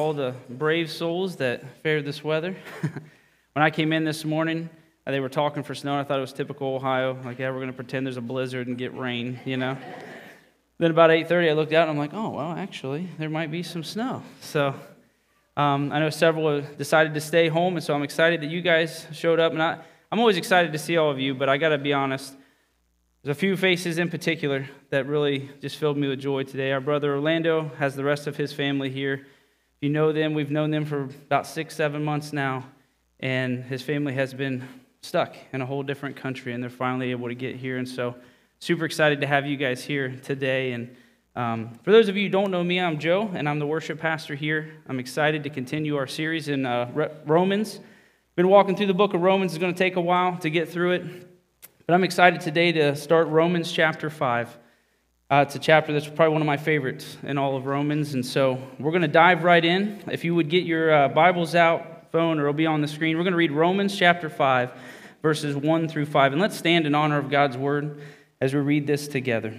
all the brave souls that fared this weather. when I came in this morning, uh, they were talking for snow. And I thought it was typical Ohio. Like, yeah, we're going to pretend there's a blizzard and get rain, you know. then about 8:30, I looked out and I'm like, oh well, actually, there might be some snow. So um, I know several decided to stay home, and so I'm excited that you guys showed up. And I, I'm always excited to see all of you, but I got to be honest. There's a few faces in particular that really just filled me with joy today. Our brother Orlando has the rest of his family here. If you know them, we've known them for about six, seven months now, and his family has been stuck in a whole different country, and they're finally able to get here. And so, super excited to have you guys here today. And um, for those of you who don't know me, I'm Joe, and I'm the worship pastor here. I'm excited to continue our series in uh, Romans. Been walking through the book of Romans. It's going to take a while to get through it. But I'm excited today to start Romans chapter 5. Uh, it's a chapter that's probably one of my favorites in all of Romans. And so we're going to dive right in. If you would get your uh, Bibles out, phone, or it'll be on the screen, we're going to read Romans chapter 5, verses 1 through 5. And let's stand in honor of God's word as we read this together.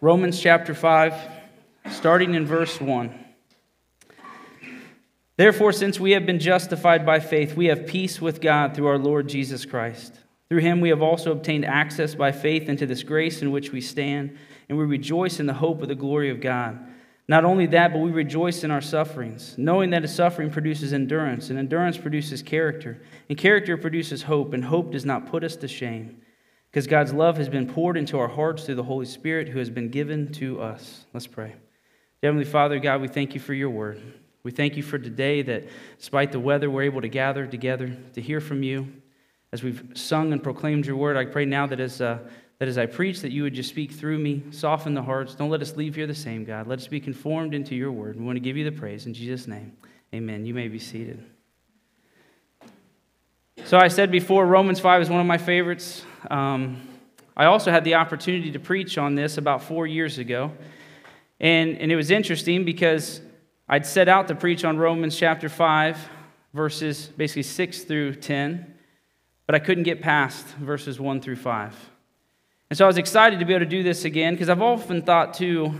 Romans chapter 5, starting in verse 1. Therefore, since we have been justified by faith, we have peace with God through our Lord Jesus Christ through him we have also obtained access by faith into this grace in which we stand, and we rejoice in the hope of the glory of God. Not only that, but we rejoice in our sufferings, knowing that a suffering produces endurance, and endurance produces character, and character produces hope, and hope does not put us to shame, because God's love has been poured into our hearts through the Holy Spirit who has been given to us. Let's pray. Heavenly Father, God, we thank you for your word. We thank you for today that despite the weather, we're able to gather together to hear from you as we've sung and proclaimed your word, I pray now that as, uh, that as I preach, that you would just speak through me, soften the hearts. Don't let us leave here the same, God. Let us be conformed into your word. We want to give you the praise. In Jesus' name, amen. You may be seated. So I said before, Romans 5 is one of my favorites. Um, I also had the opportunity to preach on this about four years ago. And, and it was interesting because I'd set out to preach on Romans chapter 5, verses basically 6 through 10 but I couldn't get past verses 1 through 5. And so I was excited to be able to do this again because I've often thought, too,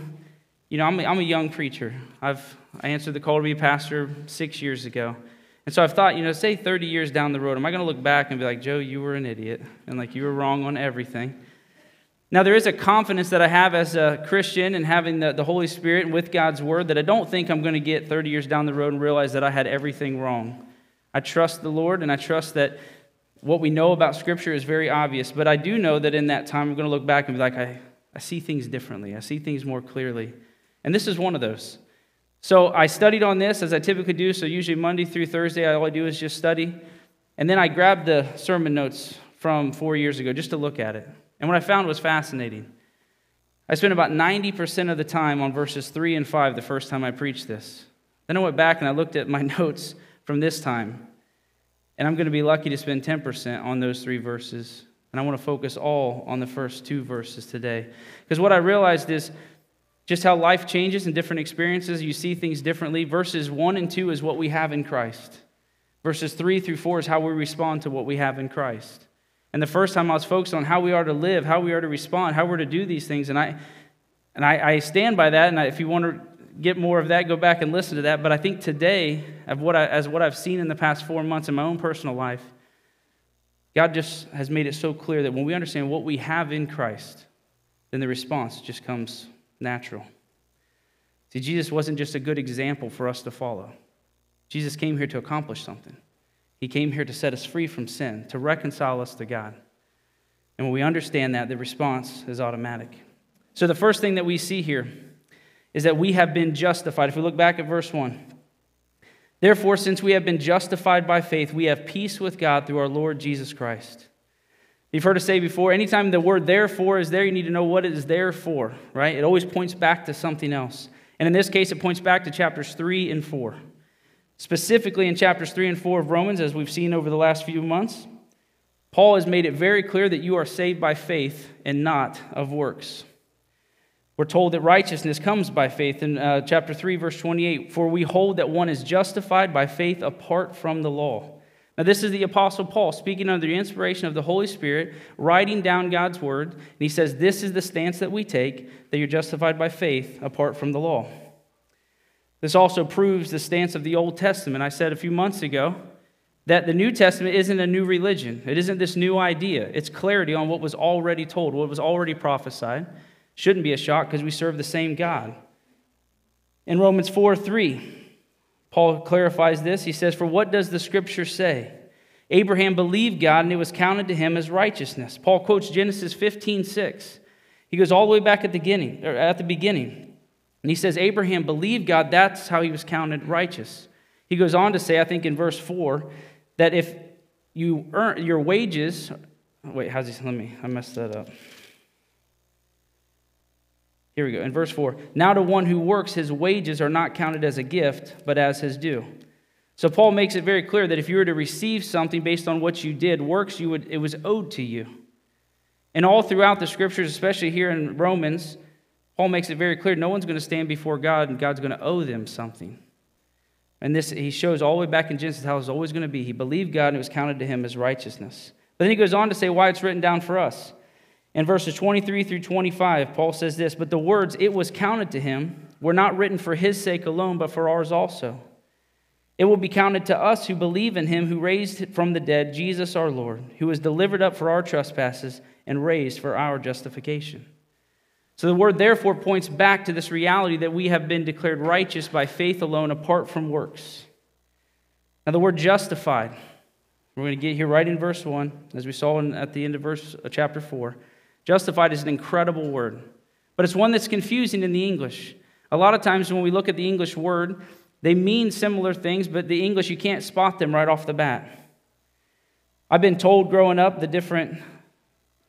you know, I'm a, I'm a young preacher. I've, I answered the call to be a pastor six years ago. And so I've thought, you know, say 30 years down the road, am I going to look back and be like, Joe, you were an idiot, and like you were wrong on everything? Now, there is a confidence that I have as a Christian and having the, the Holy Spirit and with God's Word that I don't think I'm going to get 30 years down the road and realize that I had everything wrong. I trust the Lord and I trust that what we know about Scripture is very obvious, but I do know that in that time, I'm going to look back and be like, I, I see things differently. I see things more clearly. And this is one of those. So I studied on this as I typically do. So usually Monday through Thursday, all I do is just study. And then I grabbed the sermon notes from four years ago just to look at it. And what I found was fascinating. I spent about 90% of the time on verses 3 and 5 the first time I preached this. Then I went back and I looked at my notes from this time. And I'm going to be lucky to spend 10% on those three verses. And I want to focus all on the first two verses today. Because what I realized is just how life changes in different experiences. You see things differently. Verses 1 and 2 is what we have in Christ, verses 3 through 4 is how we respond to what we have in Christ. And the first time I was focused on how we are to live, how we are to respond, how we're to do these things. And I, and I, I stand by that. And I, if you want to get more of that, go back and listen to that. But I think today, of what I, as what I've seen in the past four months in my own personal life, God just has made it so clear that when we understand what we have in Christ, then the response just comes natural. See, Jesus wasn't just a good example for us to follow. Jesus came here to accomplish something. He came here to set us free from sin, to reconcile us to God. And when we understand that, the response is automatic. So, the first thing that we see here is that we have been justified. If we look back at verse 1, therefore, since we have been justified by faith, we have peace with God through our Lord Jesus Christ. You've heard us say before, anytime the word therefore is there, you need to know what it is there for, right? It always points back to something else. And in this case, it points back to chapters 3 and 4. Specifically in chapters 3 and 4 of Romans, as we've seen over the last few months, Paul has made it very clear that you are saved by faith and not of works. We're told that righteousness comes by faith in uh, chapter 3, verse 28. For we hold that one is justified by faith apart from the law. Now, this is the Apostle Paul speaking under the inspiration of the Holy Spirit, writing down God's word. And he says, This is the stance that we take, that you're justified by faith apart from the law. This also proves the stance of the Old Testament. I said a few months ago that the New Testament isn't a new religion, it isn't this new idea. It's clarity on what was already told, what was already prophesied. Shouldn't be a shock because we serve the same God. In Romans 4 3, Paul clarifies this. He says, For what does the scripture say? Abraham believed God and it was counted to him as righteousness. Paul quotes Genesis 15 6. He goes all the way back at the beginning, at the beginning. And he says, Abraham believed God, that's how he was counted righteous. He goes on to say, I think in verse 4, that if you earn your wages, wait, how's he, let me, I messed that up. Here we go. In verse 4 Now to one who works, his wages are not counted as a gift, but as his due. So Paul makes it very clear that if you were to receive something based on what you did, works, you would, it was owed to you. And all throughout the scriptures, especially here in Romans, Paul makes it very clear no one's going to stand before God and God's going to owe them something. And this he shows all the way back in Genesis how it's always going to be. He believed God and it was counted to him as righteousness. But then he goes on to say why it's written down for us. In verses 23 through 25, Paul says this But the words, it was counted to him, were not written for his sake alone, but for ours also. It will be counted to us who believe in him who raised from the dead Jesus our Lord, who was delivered up for our trespasses and raised for our justification. So the word therefore points back to this reality that we have been declared righteous by faith alone apart from works. Now, the word justified, we're going to get here right in verse 1, as we saw in, at the end of verse, uh, chapter 4. Justified is an incredible word, but it's one that's confusing in the English. A lot of times when we look at the English word, they mean similar things, but the English, you can't spot them right off the bat. I've been told growing up the different,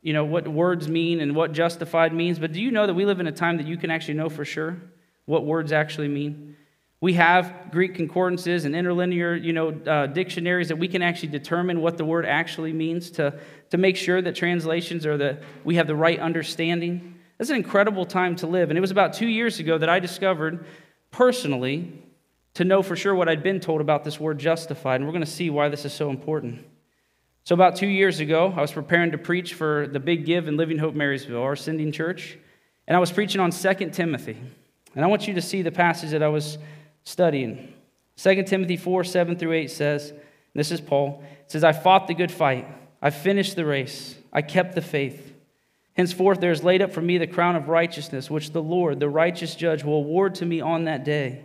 you know, what words mean and what justified means, but do you know that we live in a time that you can actually know for sure what words actually mean? We have Greek concordances and interlinear, you know, uh, dictionaries that we can actually determine what the word actually means to, to make sure that translations are the we have the right understanding. That's an incredible time to live. And it was about two years ago that I discovered personally to know for sure what I'd been told about this word justified. And we're going to see why this is so important. So, about two years ago, I was preparing to preach for the Big Give in Living Hope Marysville, our sending church. And I was preaching on 2 Timothy. And I want you to see the passage that I was studying. 2 Timothy 4 7 through 8 says, this is Paul, it says, I fought the good fight, I finished the race, I kept the faith. Henceforth, there is laid up for me the crown of righteousness, which the Lord, the righteous judge, will award to me on that day.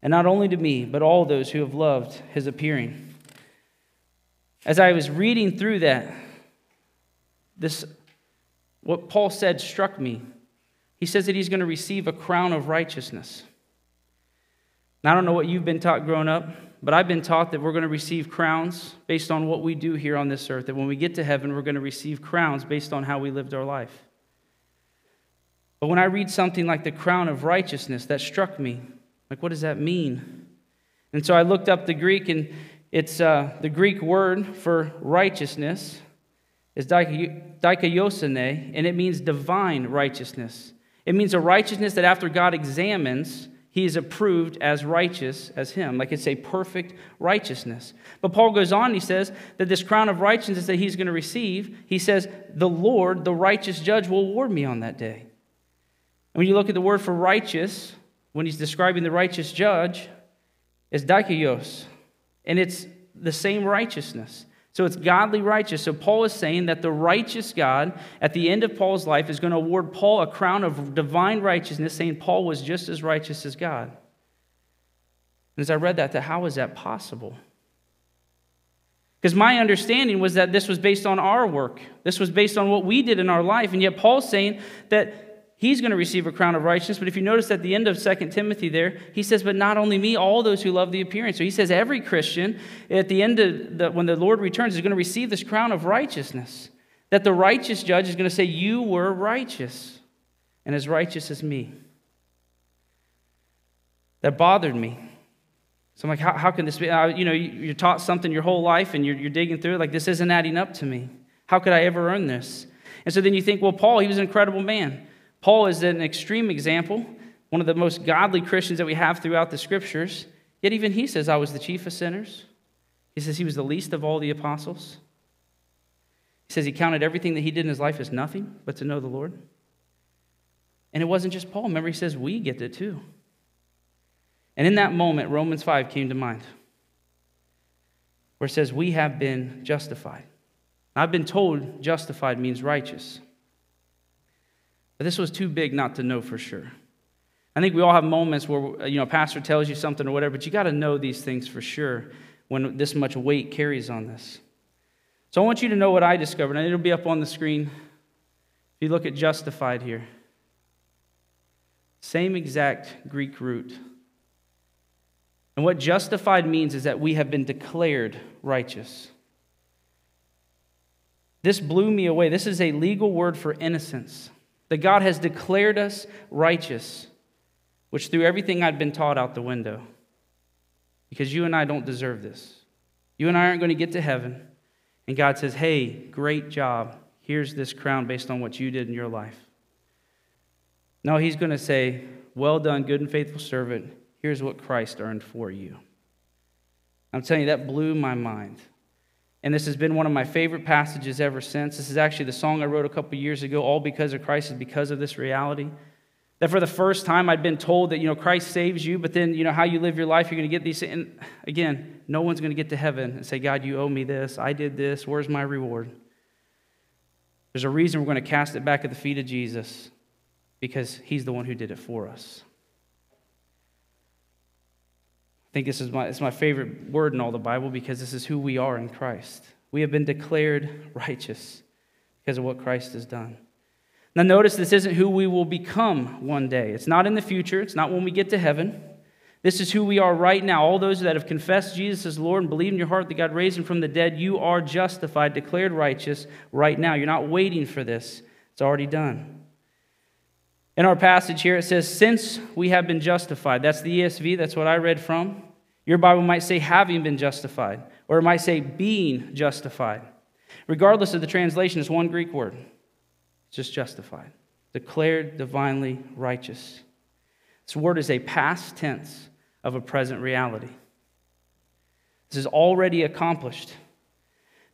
And not only to me, but all those who have loved his appearing. As I was reading through that, this, what Paul said struck me. He says that he's going to receive a crown of righteousness. I don't know what you've been taught growing up, but I've been taught that we're going to receive crowns based on what we do here on this earth, that when we get to heaven, we're going to receive crowns based on how we lived our life. But when I read something like the crown of righteousness, that struck me. Like, what does that mean? And so I looked up the Greek, and it's uh, the Greek word for righteousness is dikaiosune, and it means divine righteousness. It means a righteousness that after God examines, he is approved as righteous as him. Like it's a perfect righteousness. But Paul goes on, he says that this crown of righteousness that he's going to receive, he says, the Lord, the righteous judge, will award me on that day. And when you look at the word for righteous, when he's describing the righteous judge, it's dikaios. And it's the same righteousness. So it's godly righteous. So Paul is saying that the righteous God at the end of Paul's life is going to award Paul a crown of divine righteousness, saying Paul was just as righteous as God. And as I read that, how is that possible? Because my understanding was that this was based on our work. This was based on what we did in our life. And yet Paul's saying that he's going to receive a crown of righteousness. But if you notice at the end of 2 Timothy there, he says, But not only me, all those who love the appearance. So he says, Every Christian at the end of the, when the Lord returns is going to receive this crown of righteousness. That the righteous judge is going to say, You were righteous, and as righteous as me. That bothered me. So I'm like, how, how can this be? Uh, you know, you're taught something your whole life and you're, you're digging through it. Like, this isn't adding up to me. How could I ever earn this? And so then you think, well, Paul, he was an incredible man. Paul is an extreme example, one of the most godly Christians that we have throughout the scriptures. Yet even he says, I was the chief of sinners. He says he was the least of all the apostles. He says he counted everything that he did in his life as nothing but to know the Lord. And it wasn't just Paul. Remember, he says we get it too. And in that moment, Romans 5 came to mind, where it says, We have been justified. I've been told justified means righteous. But this was too big not to know for sure. I think we all have moments where, you know, a pastor tells you something or whatever, but you got to know these things for sure when this much weight carries on this. So I want you to know what I discovered, and it'll be up on the screen. If you look at justified here, same exact Greek root. And what justified means is that we have been declared righteous. This blew me away. This is a legal word for innocence. That God has declared us righteous, which threw everything I'd been taught out the window. Because you and I don't deserve this. You and I aren't going to get to heaven. And God says, hey, great job. Here's this crown based on what you did in your life. No, He's going to say, well done, good and faithful servant. Here's what Christ earned for you. I'm telling you, that blew my mind. And this has been one of my favorite passages ever since. This is actually the song I wrote a couple years ago, All Because of Christ, is because of this reality. That for the first time I'd been told that, you know, Christ saves you, but then, you know, how you live your life, you're going to get these. And again, no one's going to get to heaven and say, God, you owe me this. I did this. Where's my reward? There's a reason we're going to cast it back at the feet of Jesus because he's the one who did it for us. I think this is my, it's my favorite word in all the Bible because this is who we are in Christ. We have been declared righteous because of what Christ has done. Now, notice this isn't who we will become one day. It's not in the future, it's not when we get to heaven. This is who we are right now. All those that have confessed Jesus as Lord and believe in your heart that God raised him from the dead, you are justified, declared righteous right now. You're not waiting for this, it's already done. In our passage here, it says, Since we have been justified. That's the ESV, that's what I read from. Your Bible might say, having been justified, or it might say, being justified. Regardless of the translation, it's one Greek word. It's just justified, declared divinely righteous. This word is a past tense of a present reality. This is already accomplished.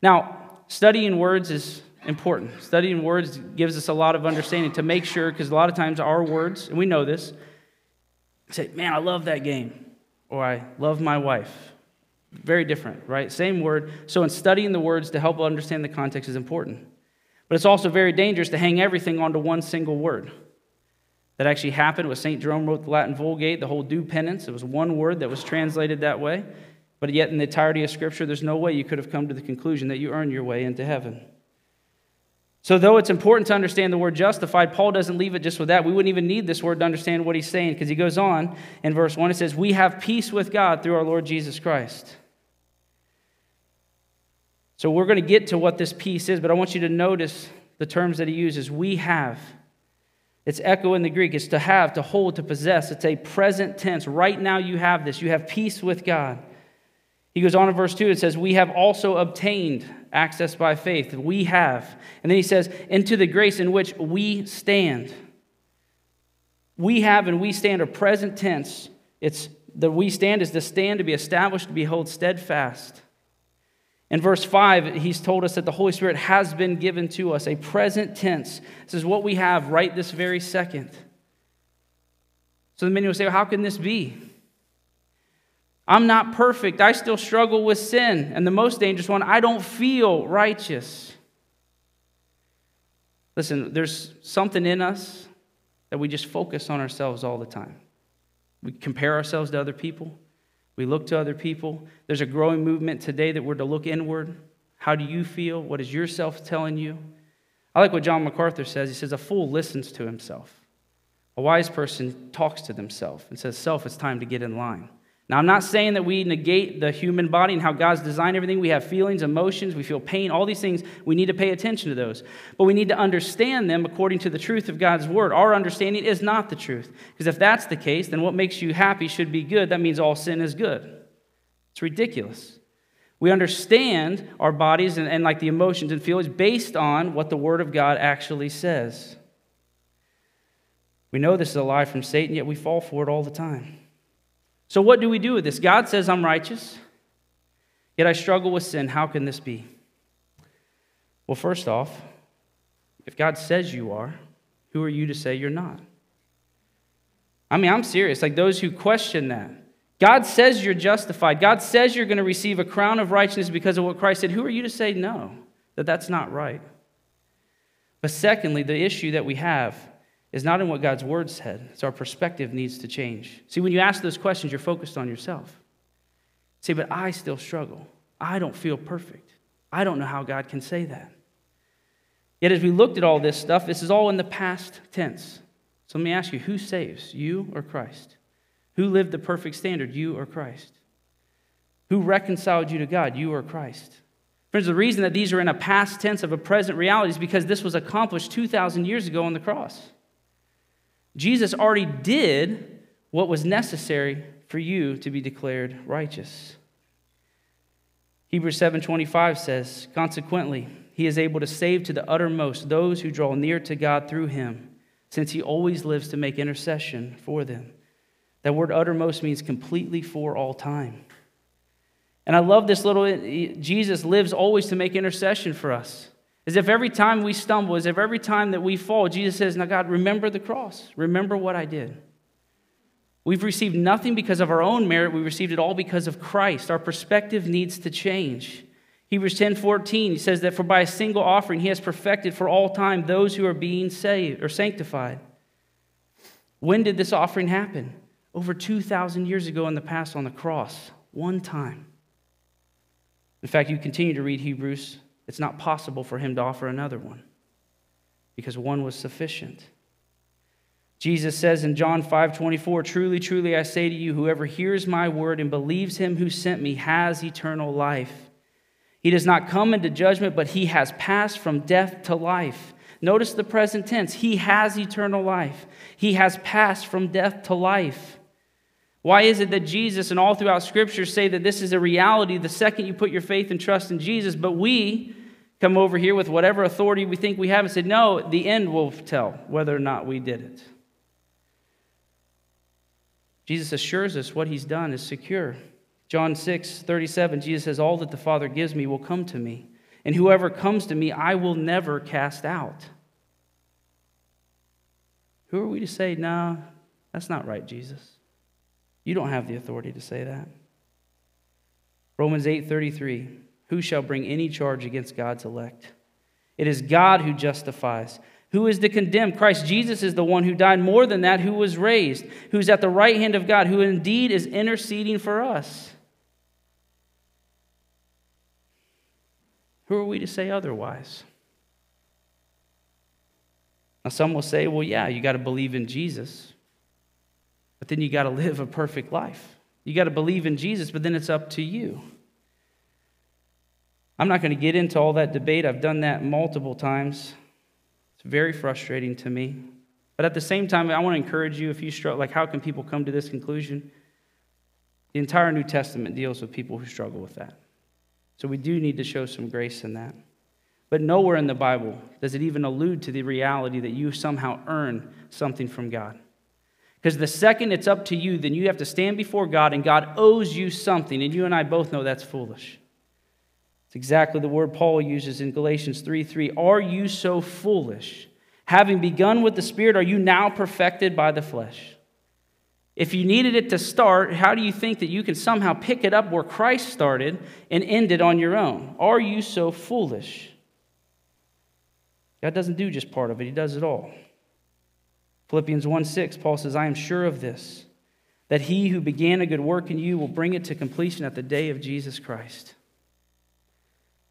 Now, studying words is important. Studying words gives us a lot of understanding to make sure, because a lot of times our words, and we know this, say, man, I love that game, or I love my wife. Very different, right? Same word. So, in studying the words to help understand the context is important. But it's also very dangerous to hang everything onto one single word. That actually happened when St. Jerome wrote the Latin Vulgate, the whole do penance. It was one word that was translated that way. But yet, in the entirety of Scripture, there's no way you could have come to the conclusion that you earn your way into heaven. So, though it's important to understand the word justified, Paul doesn't leave it just with that. We wouldn't even need this word to understand what he's saying because he goes on in verse 1. It says, We have peace with God through our Lord Jesus Christ. So, we're going to get to what this peace is, but I want you to notice the terms that he uses. We have. It's echo in the Greek. It's to have, to hold, to possess. It's a present tense. Right now you have this. You have peace with God. He goes on in verse 2, it says, We have also obtained access by faith. We have. And then he says, Into the grace in which we stand. We have and we stand are present tense. It's the we stand is to stand, to be established, to be held steadfast. In verse 5, he's told us that the Holy Spirit has been given to us, a present tense. This is what we have right this very second. So the many will say, well, How can this be? I'm not perfect. I still struggle with sin. And the most dangerous one, I don't feel righteous. Listen, there's something in us that we just focus on ourselves all the time. We compare ourselves to other people. We look to other people. There's a growing movement today that we're to look inward. How do you feel? What is yourself telling you? I like what John MacArthur says. He says, A fool listens to himself. A wise person talks to themselves and says, Self, it's time to get in line. Now, I'm not saying that we negate the human body and how God's designed everything. We have feelings, emotions, we feel pain, all these things. We need to pay attention to those. But we need to understand them according to the truth of God's word. Our understanding is not the truth. Because if that's the case, then what makes you happy should be good. That means all sin is good. It's ridiculous. We understand our bodies and, and like the emotions and feelings based on what the word of God actually says. We know this is a lie from Satan, yet we fall for it all the time. So, what do we do with this? God says I'm righteous, yet I struggle with sin. How can this be? Well, first off, if God says you are, who are you to say you're not? I mean, I'm serious. Like those who question that, God says you're justified. God says you're going to receive a crown of righteousness because of what Christ said. Who are you to say no, that that's not right? But secondly, the issue that we have is not in what God's word said. It's our perspective needs to change. See, when you ask those questions, you're focused on yourself. See, but I still struggle. I don't feel perfect. I don't know how God can say that. Yet, as we looked at all this stuff, this is all in the past tense. So let me ask you who saves, you or Christ? Who lived the perfect standard, you or Christ? Who reconciled you to God, you or Christ? Friends, the reason that these are in a past tense of a present reality is because this was accomplished 2,000 years ago on the cross. Jesus already did what was necessary for you to be declared righteous. Hebrews 7:25 says, "Consequently, he is able to save to the uttermost those who draw near to God through him, since he always lives to make intercession for them." That word uttermost means completely for all time. And I love this little Jesus lives always to make intercession for us. As if every time we stumble, as if every time that we fall, Jesus says, Now, God, remember the cross. Remember what I did. We've received nothing because of our own merit. We received it all because of Christ. Our perspective needs to change. Hebrews 10 14 he says that for by a single offering he has perfected for all time those who are being saved or sanctified. When did this offering happen? Over 2,000 years ago in the past on the cross, one time. In fact, you continue to read Hebrews, it's not possible for him to offer another one because one was sufficient. Jesus says in John 5 24, Truly, truly, I say to you, whoever hears my word and believes him who sent me has eternal life. He does not come into judgment, but he has passed from death to life. Notice the present tense. He has eternal life. He has passed from death to life. Why is it that Jesus and all throughout Scripture say that this is a reality the second you put your faith and trust in Jesus, but we come over here with whatever authority we think we have and say, no, the end will tell whether or not we did it. Jesus assures us what he's done is secure. John 6, 37, Jesus says, All that the Father gives me will come to me, and whoever comes to me, I will never cast out. Who are we to say, No, that's not right, Jesus? You don't have the authority to say that. Romans 8:33 Who shall bring any charge against God's elect? It is God who justifies. Who is to condemn? Christ Jesus is the one who died more than that, who was raised, who's at the right hand of God, who indeed is interceding for us. Who are we to say otherwise? Now, some will say, well, yeah, you got to believe in Jesus, but then you got to live a perfect life. You got to believe in Jesus, but then it's up to you. I'm not going to get into all that debate. I've done that multiple times. It's very frustrating to me. But at the same time, I want to encourage you if you struggle, like, how can people come to this conclusion? The entire New Testament deals with people who struggle with that. So we do need to show some grace in that. But nowhere in the Bible does it even allude to the reality that you somehow earn something from God. Because the second it's up to you, then you have to stand before God and God owes you something. And you and I both know that's foolish. It's exactly the word Paul uses in Galatians 3 3. Are you so foolish? Having begun with the Spirit, are you now perfected by the flesh? If you needed it to start, how do you think that you can somehow pick it up where Christ started and end it on your own? Are you so foolish? God doesn't do just part of it, He does it all. Philippians 1 6, Paul says, I am sure of this, that he who began a good work in you will bring it to completion at the day of Jesus Christ.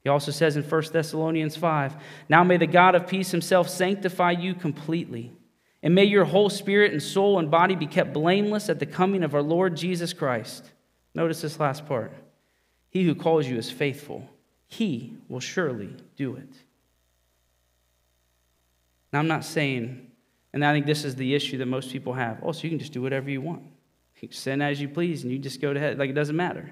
He also says in 1 Thessalonians 5 Now may the God of peace himself sanctify you completely, and may your whole spirit and soul and body be kept blameless at the coming of our Lord Jesus Christ. Notice this last part He who calls you is faithful, he will surely do it. Now, I'm not saying, and I think this is the issue that most people have oh, so you can just do whatever you want. You sin as you please, and you just go to heaven. Like it doesn't matter.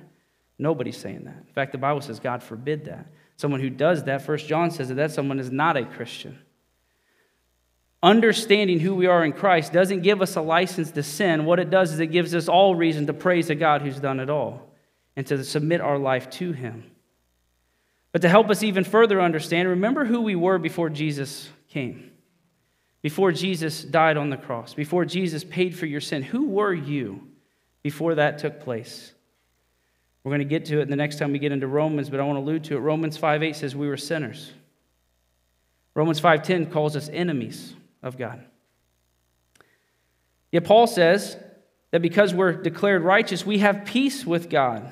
Nobody's saying that. In fact, the Bible says God forbid that. Someone who does that, First John says that that someone is not a Christian. Understanding who we are in Christ doesn't give us a license to sin. What it does is it gives us all reason to praise a God who's done it all and to submit our life to Him. But to help us even further understand, remember who we were before Jesus came, before Jesus died on the cross, before Jesus paid for your sin. Who were you before that took place. We're going to get to it the next time we get into Romans, but I want to allude to it. Romans 5 8 says we were sinners. Romans 5:10 calls us enemies of God. Yet Paul says that because we're declared righteous, we have peace with God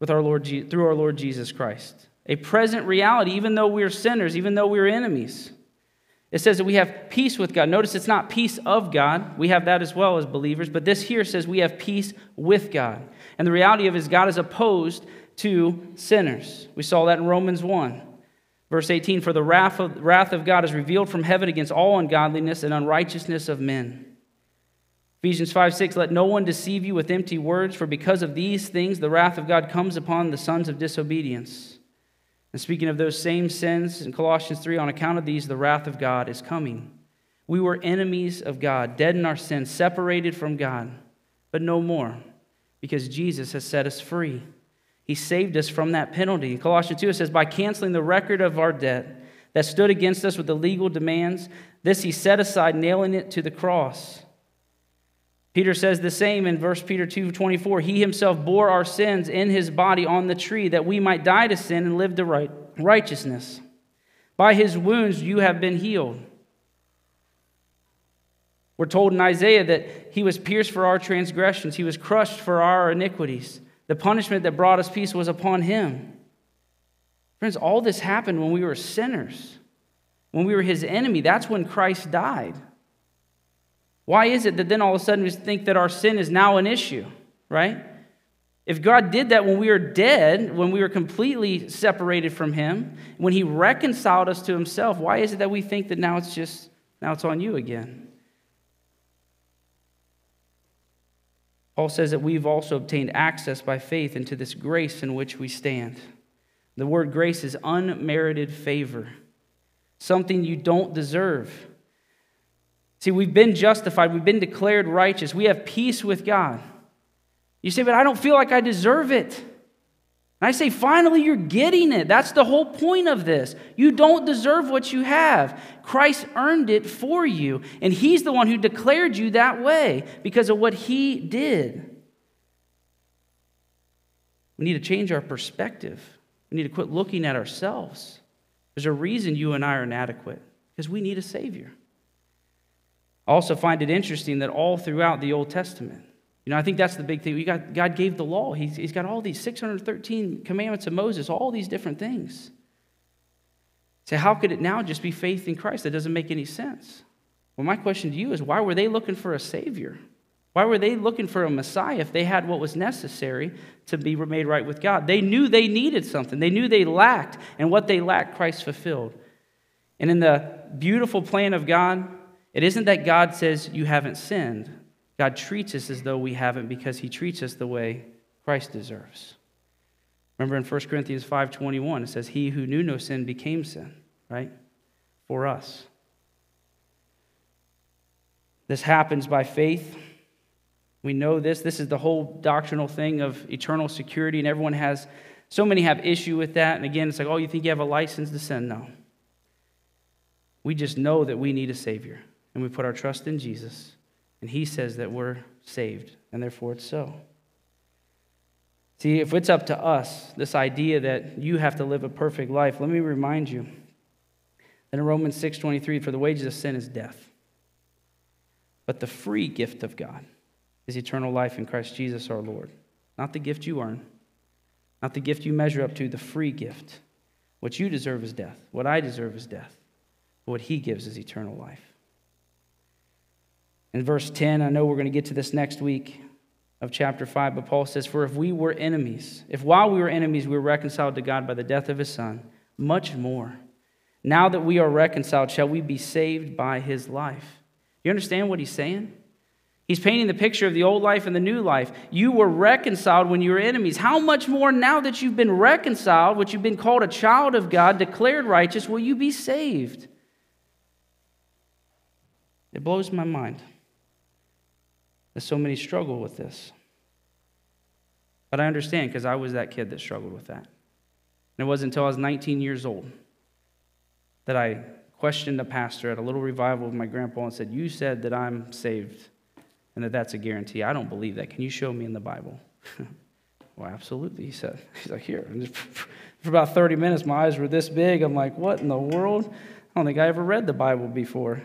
with our Lord through our Lord Jesus Christ. A present reality, even though we're sinners, even though we're enemies. It says that we have peace with God. Notice it's not peace of God. We have that as well as believers, but this here says we have peace with God. And the reality of it is God is opposed to sinners. We saw that in Romans 1. Verse 18 For the wrath of, wrath of God is revealed from heaven against all ungodliness and unrighteousness of men. Ephesians 5 6 Let no one deceive you with empty words, for because of these things the wrath of God comes upon the sons of disobedience. And speaking of those same sins in Colossians 3, on account of these, the wrath of God is coming. We were enemies of God, dead in our sins, separated from God, but no more, because Jesus has set us free. He saved us from that penalty. In Colossians 2, it says, By canceling the record of our debt that stood against us with the legal demands, this he set aside, nailing it to the cross. Peter says the same in First Peter 2 24. He himself bore our sins in his body on the tree that we might die to sin and live to right, righteousness. By his wounds you have been healed. We're told in Isaiah that he was pierced for our transgressions, he was crushed for our iniquities. The punishment that brought us peace was upon him. Friends, all this happened when we were sinners, when we were his enemy. That's when Christ died. Why is it that then all of a sudden we think that our sin is now an issue, right? If God did that when we were dead, when we were completely separated from him, when he reconciled us to himself, why is it that we think that now it's just now it's on you again? Paul says that we've also obtained access by faith into this grace in which we stand. The word grace is unmerited favor, something you don't deserve. See, we've been justified, we've been declared righteous, we have peace with God. You say, but I don't feel like I deserve it. And I say, finally, you're getting it. That's the whole point of this. You don't deserve what you have. Christ earned it for you, and He's the one who declared you that way because of what He did. We need to change our perspective. We need to quit looking at ourselves. There's a reason you and I are inadequate because we need a Savior. I also find it interesting that all throughout the Old Testament, you know, I think that's the big thing. Got, God gave the law. He's, he's got all these 613 commandments of Moses, all these different things. So, how could it now just be faith in Christ? That doesn't make any sense. Well, my question to you is why were they looking for a Savior? Why were they looking for a Messiah if they had what was necessary to be made right with God? They knew they needed something, they knew they lacked, and what they lacked, Christ fulfilled. And in the beautiful plan of God, it isn't that God says you haven't sinned. God treats us as though we haven't because he treats us the way Christ deserves. Remember in 1 Corinthians 5:21 it says he who knew no sin became sin, right? For us. This happens by faith. We know this. This is the whole doctrinal thing of eternal security and everyone has so many have issue with that and again it's like, "Oh, you think you have a license to sin?" No. We just know that we need a savior and we put our trust in Jesus and he says that we're saved, and therefore it's so. See, if it's up to us, this idea that you have to live a perfect life, let me remind you that in Romans 6:23, for the wages of sin is death. But the free gift of God is eternal life in Christ Jesus our Lord. Not the gift you earn, not the gift you measure up to, the free gift. What you deserve is death. What I deserve is death. But what he gives is eternal life. In verse 10, I know we're going to get to this next week of chapter 5, but Paul says, For if we were enemies, if while we were enemies we were reconciled to God by the death of his Son, much more, now that we are reconciled, shall we be saved by his life. You understand what he's saying? He's painting the picture of the old life and the new life. You were reconciled when you were enemies. How much more now that you've been reconciled, which you've been called a child of God, declared righteous, will you be saved? It blows my mind that so many struggle with this. But I understand because I was that kid that struggled with that. And it wasn't until I was 19 years old that I questioned a pastor at a little revival with my grandpa and said, You said that I'm saved and that that's a guarantee. I don't believe that. Can you show me in the Bible? well, absolutely, he said. He's like, here. And for about 30 minutes, my eyes were this big. I'm like, what in the world? I don't think I ever read the Bible before.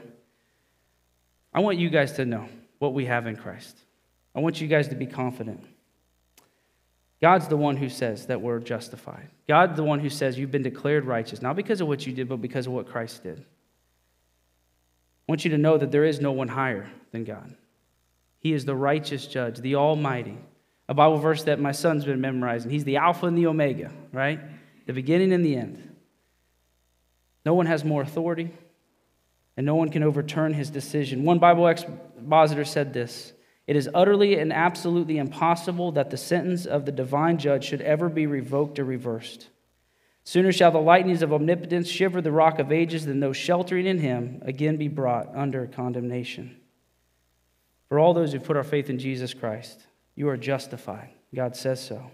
I want you guys to know what we have in Christ. I want you guys to be confident. God's the one who says that we're justified. God's the one who says you've been declared righteous, not because of what you did, but because of what Christ did. I want you to know that there is no one higher than God. He is the righteous judge, the Almighty. A Bible verse that my son's been memorizing. He's the Alpha and the Omega, right? The beginning and the end. No one has more authority, and no one can overturn his decision. One Bible expositor said this It is utterly and absolutely impossible that the sentence of the divine judge should ever be revoked or reversed. Sooner shall the lightnings of omnipotence shiver the rock of ages than those sheltering in him again be brought under condemnation. For all those who put our faith in Jesus Christ, you are justified. God says so.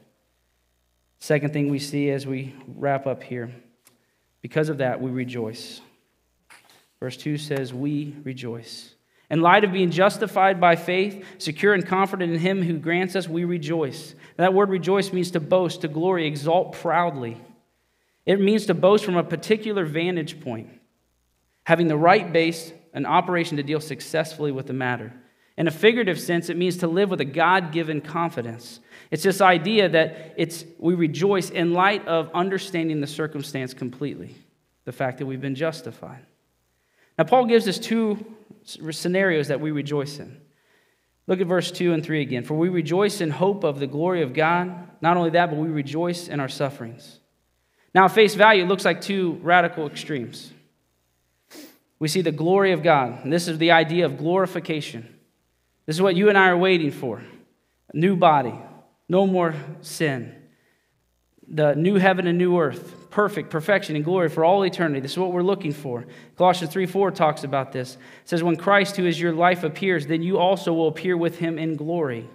Second thing we see as we wrap up here because of that, we rejoice. Verse 2 says, We rejoice. In light of being justified by faith, secure and confident in Him who grants us, we rejoice. That word rejoice means to boast, to glory, exalt proudly. It means to boast from a particular vantage point, having the right base and operation to deal successfully with the matter. In a figurative sense, it means to live with a God given confidence. It's this idea that it's, we rejoice in light of understanding the circumstance completely, the fact that we've been justified. Now, Paul gives us two scenarios that we rejoice in. Look at verse 2 and 3 again. For we rejoice in hope of the glory of God. Not only that, but we rejoice in our sufferings now, face value, it looks like two radical extremes. We see the glory of God, and this is the idea of glorification. This is what you and I are waiting for a new body, no more sin, the new heaven and new earth, perfect, perfection, and glory for all eternity. This is what we're looking for. Colossians 3 4 talks about this. It says, When Christ, who is your life, appears, then you also will appear with him in glory.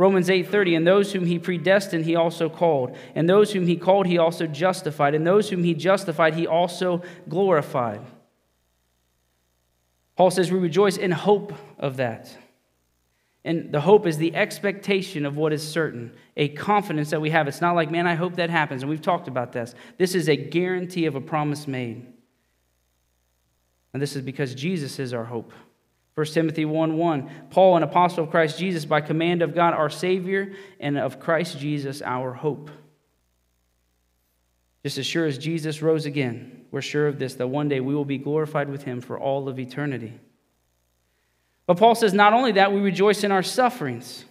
Romans 8:30 and those whom he predestined he also called and those whom he called he also justified and those whom he justified he also glorified. Paul says we rejoice in hope of that. And the hope is the expectation of what is certain, a confidence that we have. It's not like, man, I hope that happens. And we've talked about this. This is a guarantee of a promise made. And this is because Jesus is our hope. 1 Timothy 1 1. Paul, an apostle of Christ Jesus, by command of God our Savior, and of Christ Jesus our hope. Just as sure as Jesus rose again, we're sure of this, that one day we will be glorified with him for all of eternity. But Paul says not only that, we rejoice in our sufferings.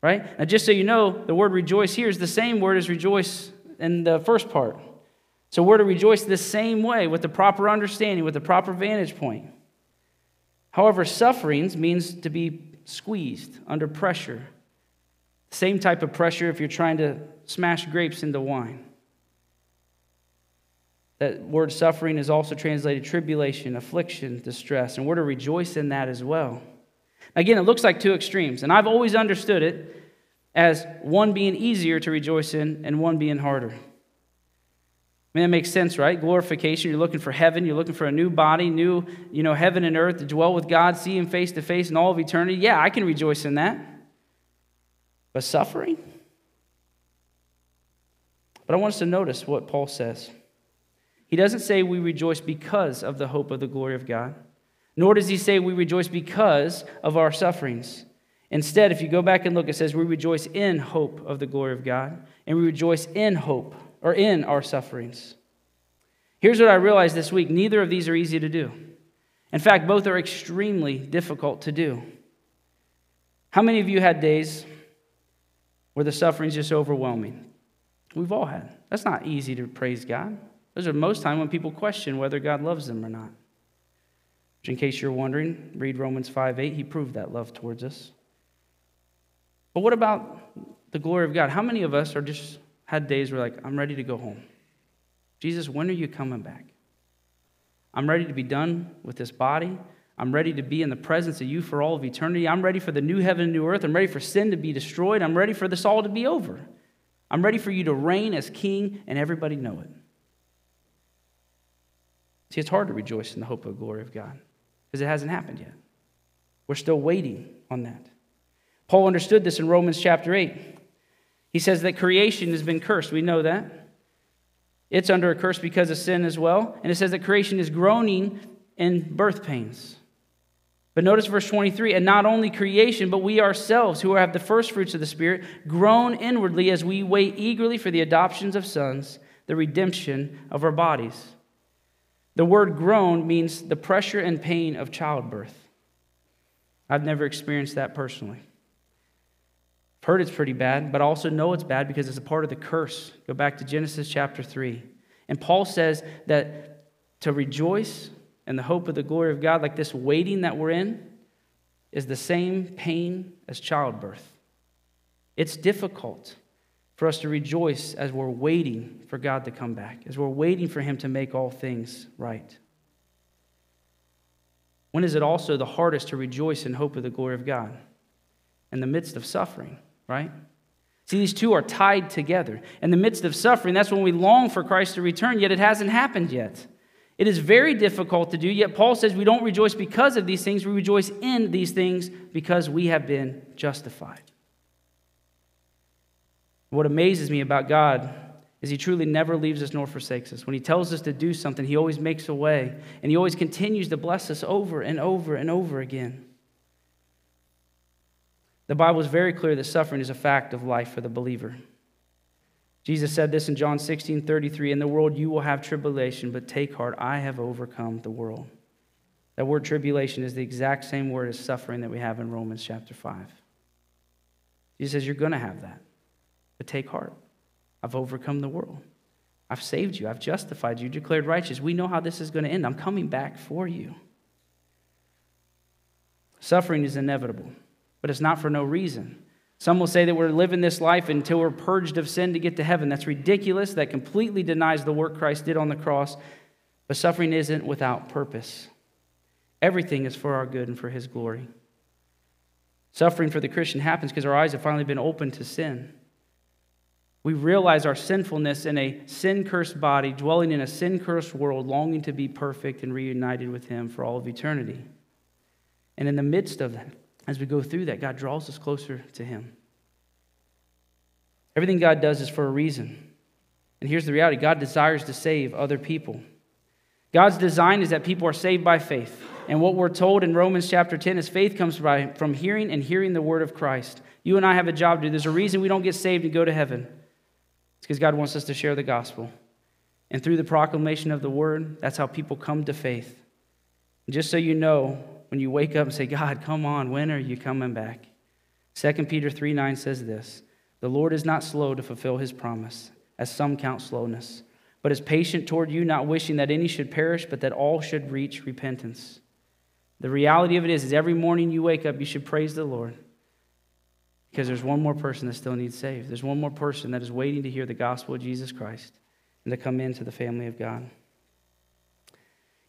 Right? Now, just so you know, the word rejoice here is the same word as rejoice in the first part. So we're to rejoice the same way with the proper understanding, with the proper vantage point. However, sufferings means to be squeezed under pressure. Same type of pressure if you're trying to smash grapes into wine. That word suffering is also translated tribulation, affliction, distress, and we're to rejoice in that as well. Again, it looks like two extremes, and I've always understood it as one being easier to rejoice in and one being harder. I mean, that makes sense, right? Glorification. You're looking for heaven. You're looking for a new body, new, you know, heaven and earth to dwell with God, see Him face to face in all of eternity. Yeah, I can rejoice in that. But suffering? But I want us to notice what Paul says. He doesn't say we rejoice because of the hope of the glory of God, nor does he say we rejoice because of our sufferings. Instead, if you go back and look, it says we rejoice in hope of the glory of God, and we rejoice in hope or in our sufferings. Here's what I realized this week neither of these are easy to do. In fact, both are extremely difficult to do. How many of you had days where the suffering's just overwhelming? We've all had. That's not easy to praise God. Those are most time when people question whether God loves them or not. Which, in case you're wondering, read Romans 5 8. He proved that love towards us. But what about the glory of God? How many of us are just had days where, like, I'm ready to go home. Jesus, when are you coming back? I'm ready to be done with this body. I'm ready to be in the presence of you for all of eternity. I'm ready for the new heaven and new earth. I'm ready for sin to be destroyed. I'm ready for this all to be over. I'm ready for you to reign as king and everybody know it. See, it's hard to rejoice in the hope of the glory of God because it hasn't happened yet. We're still waiting on that. Paul understood this in Romans chapter 8. He says that creation has been cursed. We know that. It's under a curse because of sin as well. And it says that creation is groaning in birth pains. But notice verse 23 and not only creation, but we ourselves, who have the first fruits of the Spirit, groan inwardly as we wait eagerly for the adoptions of sons, the redemption of our bodies. The word groan means the pressure and pain of childbirth. I've never experienced that personally. I've heard it's pretty bad, but I also know it's bad because it's a part of the curse. Go back to Genesis chapter 3. And Paul says that to rejoice in the hope of the glory of God, like this waiting that we're in, is the same pain as childbirth. It's difficult for us to rejoice as we're waiting for God to come back, as we're waiting for Him to make all things right. When is it also the hardest to rejoice in hope of the glory of God? In the midst of suffering, right? See, these two are tied together. In the midst of suffering, that's when we long for Christ to return, yet it hasn't happened yet. It is very difficult to do, yet Paul says we don't rejoice because of these things, we rejoice in these things because we have been justified. What amazes me about God is He truly never leaves us nor forsakes us. When He tells us to do something, He always makes a way, and He always continues to bless us over and over and over again. The Bible is very clear that suffering is a fact of life for the believer. Jesus said this in John 16 33 In the world you will have tribulation, but take heart, I have overcome the world. That word tribulation is the exact same word as suffering that we have in Romans chapter 5. Jesus says, You're going to have that. But take heart. I've overcome the world. I've saved you. I've justified you, declared righteous. We know how this is going to end. I'm coming back for you. Suffering is inevitable, but it's not for no reason. Some will say that we're living this life until we're purged of sin to get to heaven. That's ridiculous. That completely denies the work Christ did on the cross. But suffering isn't without purpose. Everything is for our good and for His glory. Suffering for the Christian happens because our eyes have finally been opened to sin. We realize our sinfulness in a sin cursed body, dwelling in a sin cursed world, longing to be perfect and reunited with Him for all of eternity. And in the midst of that, as we go through that, God draws us closer to Him. Everything God does is for a reason. And here's the reality God desires to save other people. God's design is that people are saved by faith. And what we're told in Romans chapter 10 is faith comes by, from hearing and hearing the word of Christ. You and I have a job to do. There's a reason we don't get saved and go to heaven. It's because God wants us to share the gospel. And through the proclamation of the word, that's how people come to faith. And just so you know, when you wake up and say, God, come on, when are you coming back? 2 Peter 3 9 says this The Lord is not slow to fulfill his promise, as some count slowness, but is patient toward you, not wishing that any should perish, but that all should reach repentance. The reality of it is, is every morning you wake up, you should praise the Lord. Because there's one more person that still needs saved. There's one more person that is waiting to hear the gospel of Jesus Christ and to come into the family of God.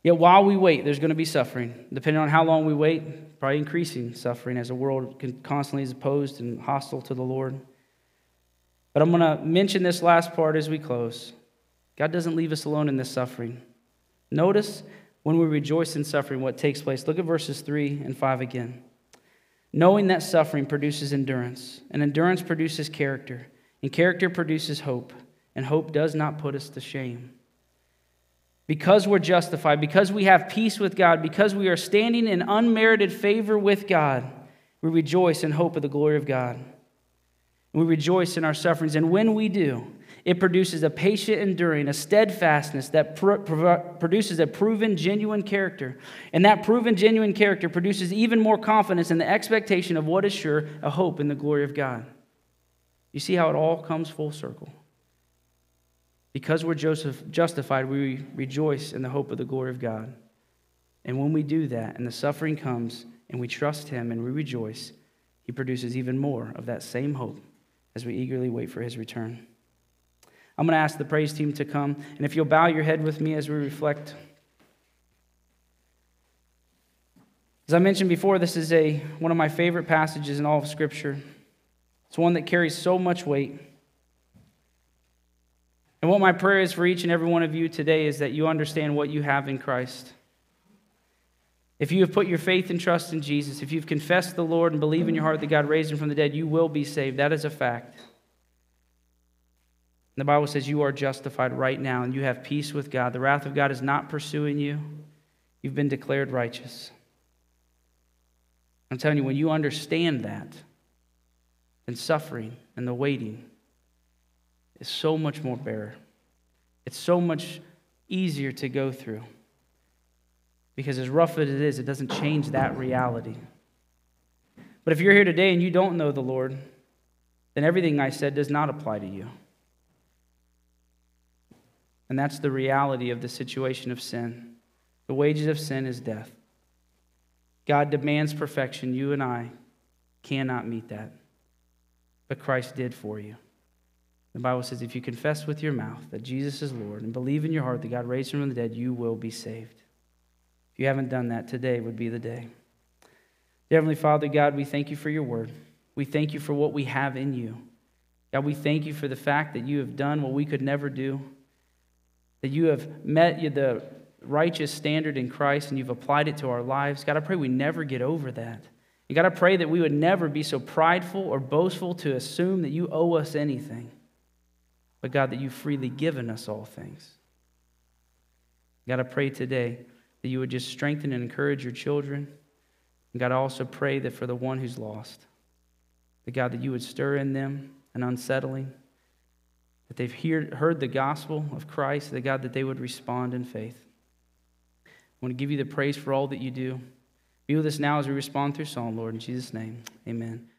Yet while we wait, there's going to be suffering. Depending on how long we wait, probably increasing suffering as the world constantly is opposed and hostile to the Lord. But I'm going to mention this last part as we close. God doesn't leave us alone in this suffering. Notice when we rejoice in suffering what takes place. Look at verses 3 and 5 again knowing that suffering produces endurance, and endurance produces character, and character produces hope, and hope does not put us to shame. Because we're justified, because we have peace with God, because we are standing in unmerited favor with God, we rejoice in hope of the glory of God. We rejoice in our sufferings, and when we do, it produces a patient enduring, a steadfastness that pr- produces a proven, genuine character. And that proven, genuine character produces even more confidence in the expectation of what is sure, a hope in the glory of God. You see how it all comes full circle. Because we're Joseph justified, we rejoice in the hope of the glory of God. And when we do that, and the suffering comes, and we trust Him and we rejoice, He produces even more of that same hope as we eagerly wait for His return. I'm going to ask the praise team to come. And if you'll bow your head with me as we reflect. As I mentioned before, this is a, one of my favorite passages in all of Scripture. It's one that carries so much weight. And what my prayer is for each and every one of you today is that you understand what you have in Christ. If you have put your faith and trust in Jesus, if you've confessed the Lord and believe in your heart that God raised him from the dead, you will be saved. That is a fact. The Bible says you are justified right now and you have peace with God. The wrath of God is not pursuing you. You've been declared righteous. I'm telling you, when you understand that, then suffering and the waiting is so much more better. It's so much easier to go through. Because as rough as it is, it doesn't change that reality. But if you're here today and you don't know the Lord, then everything I said does not apply to you. And that's the reality of the situation of sin. The wages of sin is death. God demands perfection. You and I cannot meet that. But Christ did for you. The Bible says if you confess with your mouth that Jesus is Lord and believe in your heart that God raised him from the dead, you will be saved. If you haven't done that, today would be the day. Dear Heavenly Father, God, we thank you for your word. We thank you for what we have in you. God, we thank you for the fact that you have done what we could never do, that you have met the righteous standard in Christ and you've applied it to our lives. God, I pray we never get over that. And God, I pray that we would never be so prideful or boastful to assume that you owe us anything, but God, that you've freely given us all things. God, I pray today that you would just strengthen and encourage your children. And God, I also pray that for the one who's lost, that God, that you would stir in them an unsettling, that they've hear, heard the gospel of Christ, that God, that they would respond in faith. I want to give you the praise for all that you do. Be with us now as we respond through song, Lord. In Jesus' name, amen.